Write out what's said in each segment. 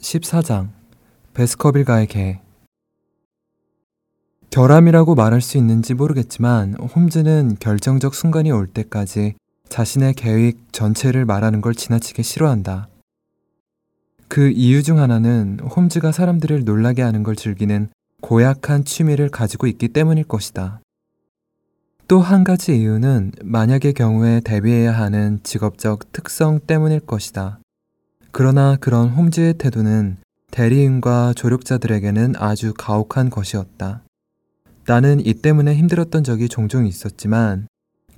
14장 베스커빌가의 개 결함이라고 말할 수 있는지 모르겠지만 홈즈는 결정적 순간이 올 때까지 자신의 계획 전체를 말하는 걸 지나치게 싫어한다. 그 이유 중 하나는 홈즈가 사람들을 놀라게 하는 걸 즐기는 고약한 취미를 가지고 있기 때문일 것이다. 또 한 가지 이유는 만약의 경우에 대비해야 하는 직업적 특성 때문일 것이다. 그러나 그런 홈즈의 태도는 대리인과 조력자들에게는 아주 가혹한 것이었다. 나는 이 때문에 힘들었던 적이 종종 있었지만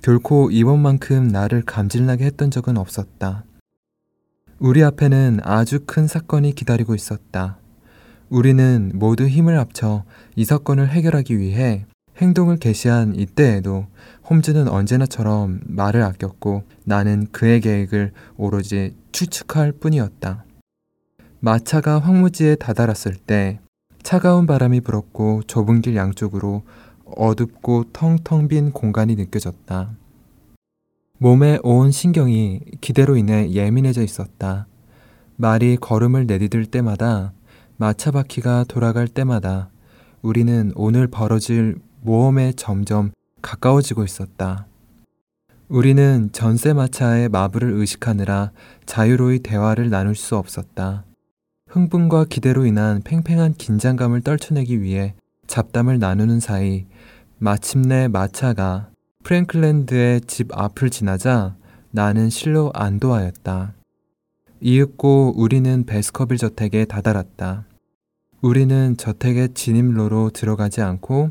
결코 이번만큼 나를 감질나게 했던 적은 없었다. 우리 앞에는 아주 큰 사건이 기다리고 있었다. 우리는 모두 힘을 합쳐 이 사건을 해결하기 위해 행동을 개시한 이때에도 홈즈는 언제나처럼 말을 아꼈고 나는 그의 계획을 오로지 추측할 뿐이었다. 마차가 황무지에 다다랐을 때 차가운 바람이 불었고 좁은 길 양쪽으로 어둡고 텅텅 빈 공간이 느껴졌다. 몸의 온 신경이 기대로 인해 예민해져 있었다. 말이 걸음을 내디딜 때마다 마차 바퀴가 돌아갈 때마다 우리는 오늘 벌어질 모험에 점점 가까워지고 있었다. 우리는 전세 마차의 마블을 의식하느라 자유로이 대화를 나눌 수 없었다. 흥분과 기대로 인한 팽팽한 긴장감을 떨쳐내기 위해 잡담을 나누는 사이 마침내 마차가 프랭클랜드의 집 앞을 지나자 나는 실로 안도하였다. 이윽고 우리는 베스커빌 저택에 다다랐다. 우리는 저택의 진입로로 들어가지 않고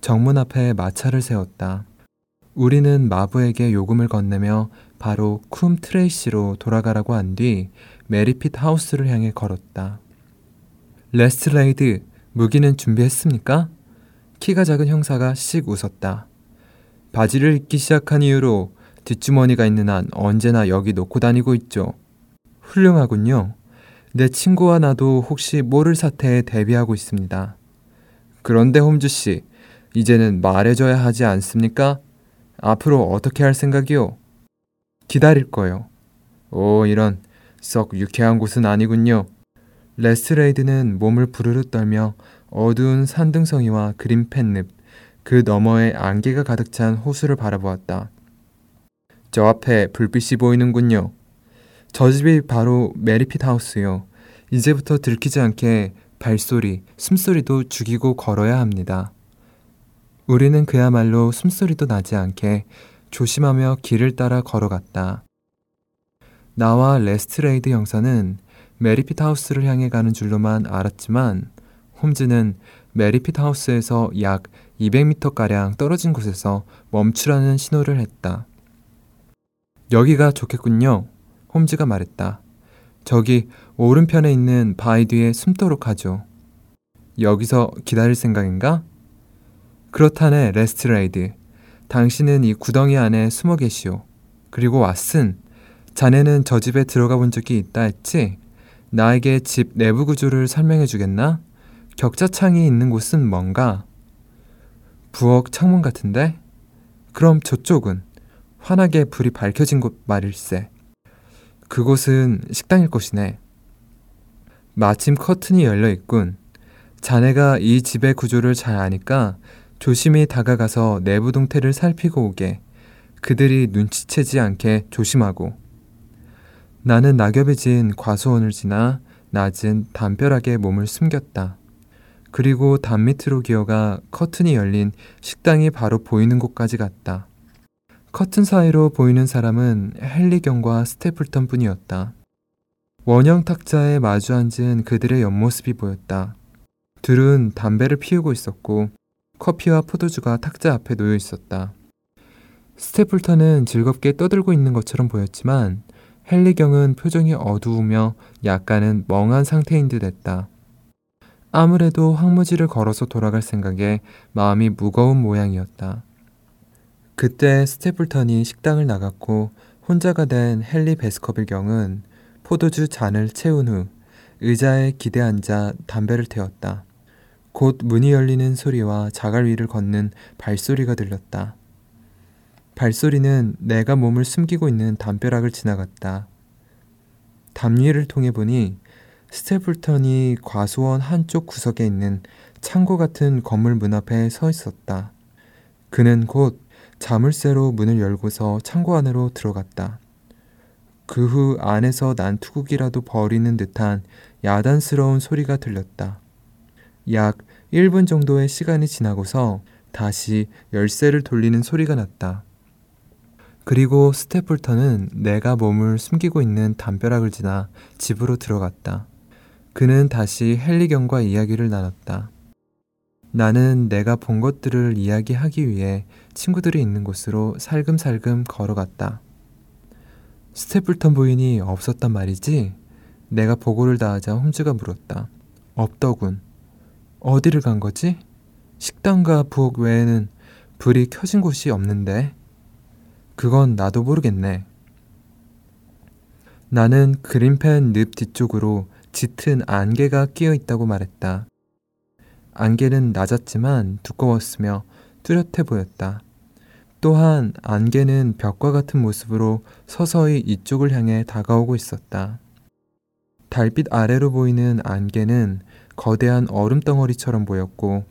정문 앞에 마차를 세웠다. 우리는 마부에게 요금을 건네며 바로 쿰 트레이시로 돌아가라고 한 뒤 메리핏 하우스를 향해 걸었다. 레스트레이드, 무기는 준비했습니까? 키가 작은 형사가 씩 웃었다. 바지를 입기 시작한 이후로 뒷주머니가 있는 한 언제나 여기 놓고 다니고 있죠. 훌륭하군요. 내 친구와 나도 혹시 모를 사태에 대비하고 있습니다. 그런데 홈즈 씨, 이제는 말해줘야 하지 않습니까? 앞으로 어떻게 할 생각이요? 기다릴 거요. 오, 이런 썩 유쾌한 곳은 아니군요. 레스트레이드는 몸을 부르르 떨며 어두운 산등성이와 그림펜 늪, 그 너머에 안개가 가득 찬 호수를 바라보았다. 저 앞에 불빛이 보이는군요. 저 집이 바로 메리핏 하우스요. 이제부터 들키지 않게 발소리, 숨소리도 죽이고 걸어야 합니다. 우리는 그야말로 숨소리도 나지 않게 조심하며 길을 따라 걸어갔다. 나와 레스트레이드 형사는 메리핏 하우스를 향해 가는 줄로만 알았지만 홈즈는 메리핏 하우스에서 약 200m가량 떨어진 곳에서 멈추라는 신호를 했다. 여기가 좋겠군요. 홈즈가 말했다. 저기 오른편에 있는 바위 뒤에 숨도록 하죠. 여기서 기다릴 생각인가? 그렇다네, 레스트레이드. 당신은 이 구덩이 안에 숨어 계시오. 그리고 왓슨, 자네는 저 집에 들어가 본 적이 있다 했지? 나에게 집 내부 구조를 설명해 주겠나? 격자창이 있는 곳은 뭔가? 부엌 창문 같은데? 그럼 저쪽은? 환하게 불이 밝혀진 곳 말일세. 그곳은 식당일 것이네. 마침 커튼이 열려 있군. 자네가 이 집의 구조를 잘 아니까 조심히 다가가서 내부 동태를 살피고 오게. 그들이 눈치채지 않게 조심하고. 나는 낙엽에 진 과수원을 지나 낮은 담벼락에 몸을 숨겼다. 그리고 담 밑으로 기어가 커튼이 열린 식당이 바로 보이는 곳까지 갔다. 커튼 사이로 보이는 사람은 헨리경과 스테플턴 뿐이었다. 원형 탁자에 마주 앉은 그들의 옆모습이 보였다. 둘은 담배를 피우고 있었고 커피와 포도주가 탁자 앞에 놓여 있었다. 스테플턴은 즐겁게 떠들고 있는 것처럼 보였지만 헨리경은 표정이 어두우며 약간은 멍한 상태인 듯 했다. 아무래도 황무지를 걸어서 돌아갈 생각에 마음이 무거운 모양이었다. 그때 스테플턴이 식당을 나갔고 혼자가 된 헨리 베스커빌 경은 포도주 잔을 채운 후 의자에 기대 앉아 담배를 태웠다. 곧 문이 열리는 소리와 자갈 위를 걷는 발소리가 들렸다. 발소리는 내가 몸을 숨기고 있는 담벼락을 지나갔다. 담 위를 통해 보니 스테플턴이 과수원 한쪽 구석에 있는 창고 같은 건물 문 앞에 서 있었다. 그는 곧 자물쇠로 문을 열고서 창고 안으로 들어갔다. 그 후 안에서 난투국이라도 벌이는 듯한 야단스러운 소리가 들렸다. 약 1분 정도의 시간이 지나고서 다시 열쇠를 돌리는 소리가 났다. 그리고 스테플턴은 내가 몸을 숨기고 있는 담벼락을 지나 집으로 들어갔다. 그는 다시 헨리경과 이야기를 나눴다. 나는 내가 본 것들을 이야기하기 위해 친구들이 있는 곳으로 살금살금 걸어갔다. 스테플턴 부인이 없었단 말이지? 내가 보고를 다하자 홈즈가 물었다. 없더군. 어디를 간 거지? 식당과 부엌 외에는 불이 켜진 곳이 없는데. 그건 나도 모르겠네. 나는 그린펜 늪 뒤쪽으로 짙은 안개가 끼어 있다고 말했다. 안개는 낮았지만 두꺼웠으며 뚜렷해 보였다. 또한 안개는 벽과 같은 모습으로 서서히 이쪽을 향해 다가오고 있었다. 달빛 아래로 보이는 안개는 거대한 얼음 덩어리처럼 보였고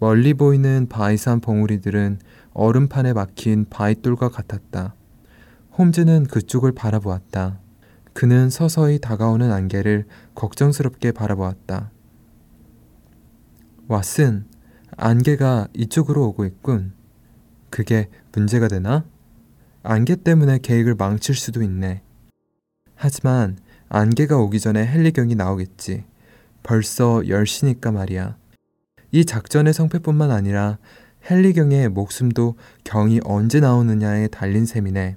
멀리 보이는 바위산 봉우리들은 얼음판에 막힌 바위돌과 같았다. 홈즈는 그쪽을 바라보았다. 그는 서서히 다가오는 안개를 걱정스럽게 바라보았다. 왓슨, 안개가 이쪽으로 오고 있군. 그게 문제가 되나? 안개 때문에 계획을 망칠 수도 있네. 하지만 안개가 오기 전에 헨리경이 나오겠지. 벌써 10시니까 말이야. 이 작전의 성패뿐만 아니라 헨리경의 목숨도 경이 언제 나오느냐에 달린 셈이네.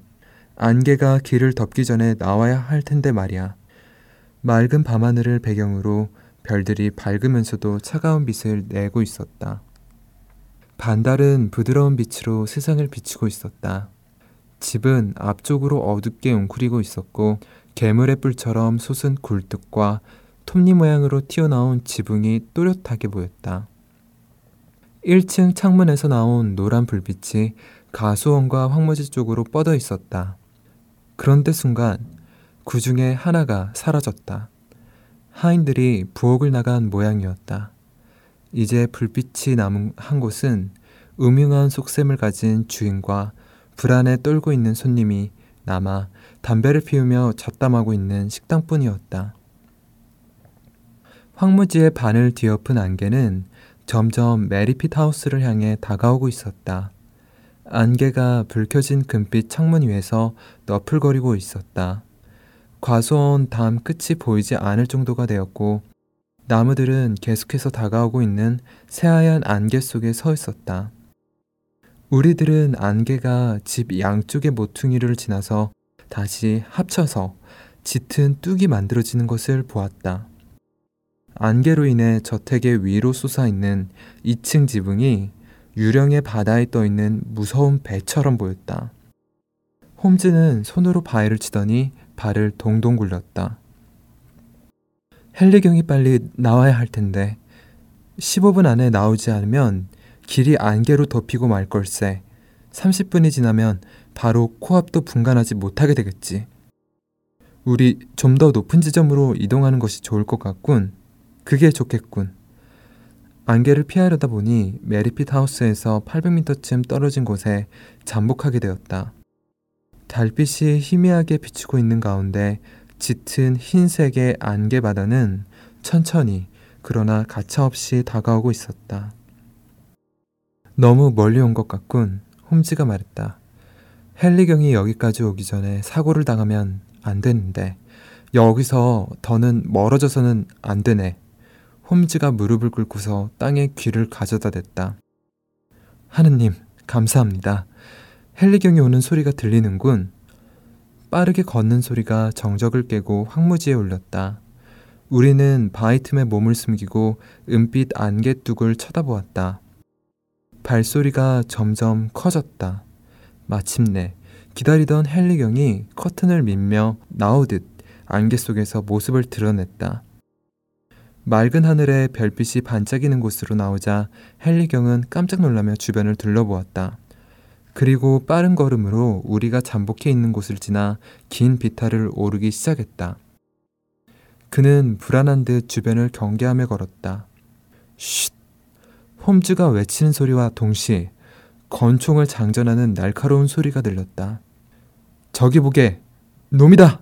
안개가 길을 덮기 전에 나와야 할 텐데 말이야. 맑은 밤하늘을 배경으로 별들이 밝으면서도 차가운 빛을 내고 있었다. 반달은 부드러운 빛으로 세상을 비추고 있었다. 집은 앞쪽으로 어둡게 웅크리고 있었고 괴물의 뿔처럼 솟은 굴뚝과 톱니 모양으로 튀어나온 지붕이 또렷하게 보였다. 1층 창문에서 나온 노란 불빛이 가수원과 황무지 쪽으로 뻗어 있었다. 그런데 순간 그 중에 하나가 사라졌다. 하인들이 부엌을 나간 모양이었다. 이제 불빛이 남은 한 곳은 음흉한 속셈을 가진 주인과 불안에 떨고 있는 손님이 남아 담배를 피우며 잡담하고 있는 식당뿐이었다. 황무지의 반을 뒤엎은 안개는 점점 메리핏 하우스를 향해 다가오고 있었다. 안개가 불 켜진 금빛 창문 위에서 너풀거리고 있었다. 과수원 담 끝이 보이지 않을 정도가 되었고 나무들은 계속해서 다가오고 있는 새하얀 안개 속에 서 있었다. 우리들은 안개가 집 양쪽의 모퉁이를 지나서 다시 합쳐서 짙은 뚝이 만들어지는 것을 보았다. 안개로 인해 저택의 위로 솟아있는 2층 지붕이 유령의 바다에 떠있는 무서운 배처럼 보였다. 홈즈는 손으로 바위를 치더니 발을 동동 굴렸다. 헨리경이 빨리 나와야 할 텐데 15분 안에 나오지 않으면 길이 안개로 덮이고 말 걸세. 30분이 지나면 바로 코앞도 분간하지 못하게 되겠지. 우리 좀 더 높은 지점으로 이동하는 것이 좋을 것 같군. 그게 좋겠군. 안개를 피하려다 보니 메리핏 하우스에서 800m쯤 떨어진 곳에 잠복하게 되었다. 달빛이 희미하게 비추고 있는 가운데 짙은 흰색의 안개 바다는 천천히 그러나 가차없이 다가오고 있었다. 너무 멀리 온 것 같군. 홈즈가 말했다. 헨리경이 여기까지 오기 전에 사고를 당하면 안 되는데 여기서 더는 멀어져서는 안 되네. 홈즈가 무릎을 꿇고서 땅에 귀를 가져다 댔다. 하느님, 감사합니다. 헨리경이 오는 소리가 들리는군. 빠르게 걷는 소리가 정적을 깨고 황무지에 울렸다. 우리는 바위 틈에 몸을 숨기고 은빛 안개뚝을 쳐다보았다. 발소리가 점점 커졌다. 마침내 기다리던 헨리경이 커튼을 밀며 나오듯 안개 속에서 모습을 드러냈다. 맑은 하늘에 별빛이 반짝이는 곳으로 나오자 헨리경은 깜짝 놀라며 주변을 둘러보았다. 그리고 빠른 걸음으로 우리가 잠복해 있는 곳을 지나 긴 비탈을 오르기 시작했다. 그는 불안한 듯 주변을 경계하며 걸었다. 쉿! 홈즈가 외치는 소리와 동시에 권총을 장전하는 날카로운 소리가 들렸다. 저기 보게! 놈이다!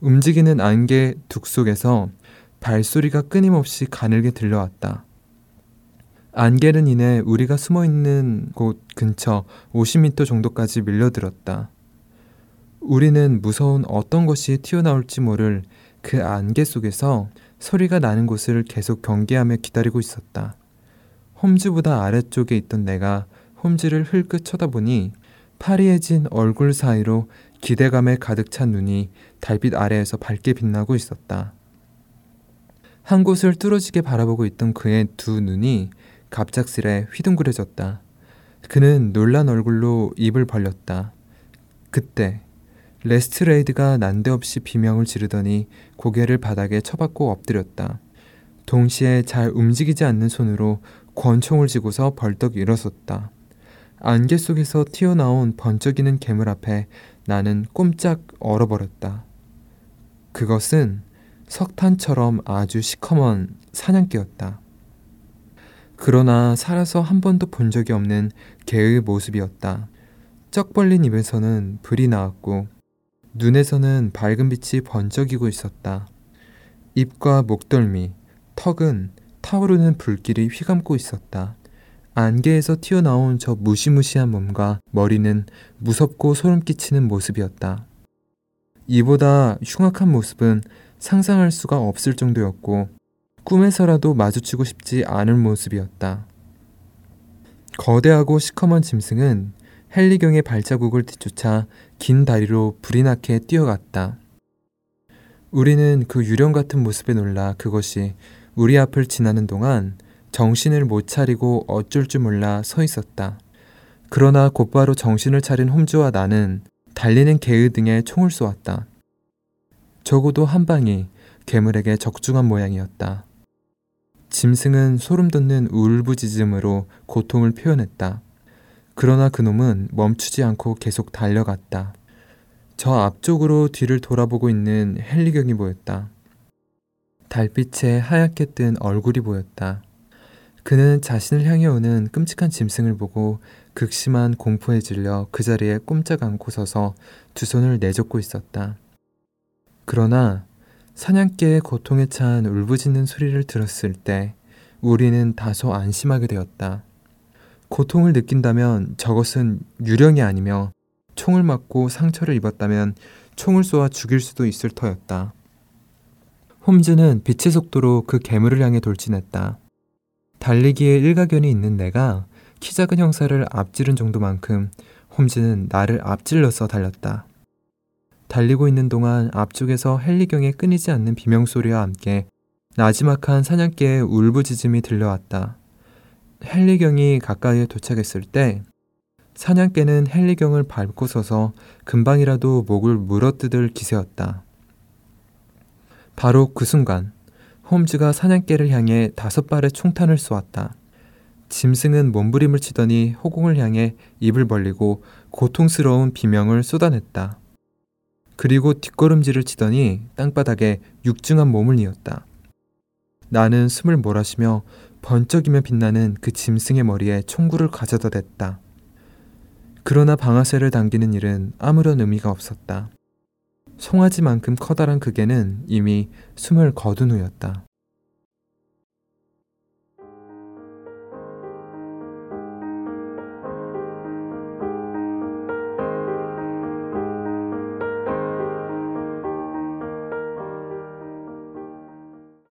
움직이는 안개 둑 속에서 발소리가 끊임없이 가늘게 들려왔다. 안개는 이내 우리가 숨어 있는 곳 근처 50m 정도까지 밀려들었다. 우리는 무서운 어떤 것이 튀어나올지 모를 그 안개 속에서 소리가 나는 곳을 계속 경계하며 기다리고 있었다. 홈즈보다 아래쪽에 있던 내가 홈즈를 흘끗 쳐다보니 파리해진 얼굴 사이로 기대감에 가득 찬 눈이 달빛 아래에서 밝게 빛나고 있었다. 한 곳을 뚫어지게 바라보고 있던 그의 두 눈이 갑작스레 휘둥그레졌다. 그는 놀란 얼굴로 입을 벌렸다. 그때 레스트레이드가 난데없이 비명을 지르더니 고개를 바닥에 쳐박고 엎드렸다. 동시에 잘 움직이지 않는 손으로 권총을 쥐고서 벌떡 일어섰다. 안개 속에서 튀어나온 번쩍이는 괴물 앞에 나는 꼼짝 얼어버렸다. 그것은 석탄처럼 아주 시커먼 사냥개였다. 그러나 살아서 한 번도 본 적이 없는 개의 모습이었다. 쩍 벌린 입에서는 불이 나왔고 눈에서는 밝은 빛이 번쩍이고 있었다. 입과 목덜미, 턱은 타오르는 불길이 휘감고 있었다. 안개에서 튀어나온 저 무시무시한 몸과 머리는 무섭고 소름 끼치는 모습이었다. 이보다 흉악한 모습은 상상할 수가 없을 정도였고 꿈에서라도 마주치고 싶지 않을 모습이었다. 거대하고 시커먼 짐승은 헨리경의 발자국을 뒤쫓아 긴 다리로 불이 나게 뛰어갔다. 우리는 그 유령 같은 모습에 놀라 그것이 우리 앞을 지나는 동안 정신을 못 차리고 어쩔 줄 몰라 서 있었다. 그러나 곧바로 정신을 차린 홈즈와 나는 달리는 개의 등에 총을 쏘았다. 적어도 한 방이 괴물에게 적중한 모양이었다. 짐승은 소름 돋는 울부짖음으로 고통을 표현했다. 그러나 그놈은 멈추지 않고 계속 달려갔다. 저 앞쪽으로 뒤를 돌아보고 있는 헨리경이 보였다. 달빛에 하얗게 뜬 얼굴이 보였다. 그는 자신을 향해 오는 끔찍한 짐승을 보고 극심한 공포에 질려 그 자리에 꼼짝 않고 서서 두 손을 내젓고 있었다. 그러나 사냥개의 고통에 찬 울부짖는 소리를 들었을 때 우리는 다소 안심하게 되었다. 고통을 느낀다면 저것은 유령이 아니며 총을 맞고 상처를 입었다면 총을 쏘아 죽일 수도 있을 터였다. 홈즈는 빛의 속도로 그 괴물을 향해 돌진했다. 달리기에 일가견이 있는 내가 키 작은 형사를 앞지른 정도만큼 홈즈는 나를 앞질러서 달렸다. 달리고 있는 동안 앞쪽에서 헬리경의 끊이지 않는 비명소리와 함께 나지막한 사냥개의 울부짖음이 들려왔다. 헨리경이 가까이에 도착했을 때 사냥개는 헨리경을 밟고 서서 금방이라도 목을 물어뜯을 기세였다. 바로 그 순간 홈즈가 사냥개를 향해 다섯 발의 총탄을 쏘았다. 짐승은 몸부림을 치더니 호공을 향해 입을 벌리고 고통스러운 비명을 쏟아냈다. 그리고 뒷걸음질을 치더니 땅바닥에 육중한 몸을 뉘었다. 나는 숨을 몰아쉬며 번쩍이며 빛나는 그 짐승의 머리에 총구를 가져다 댔다. 그러나 방아쇠를 당기는 일은 아무런 의미가 없었다. 송아지만큼 커다란 그 개는 이미 숨을 거둔 후였다.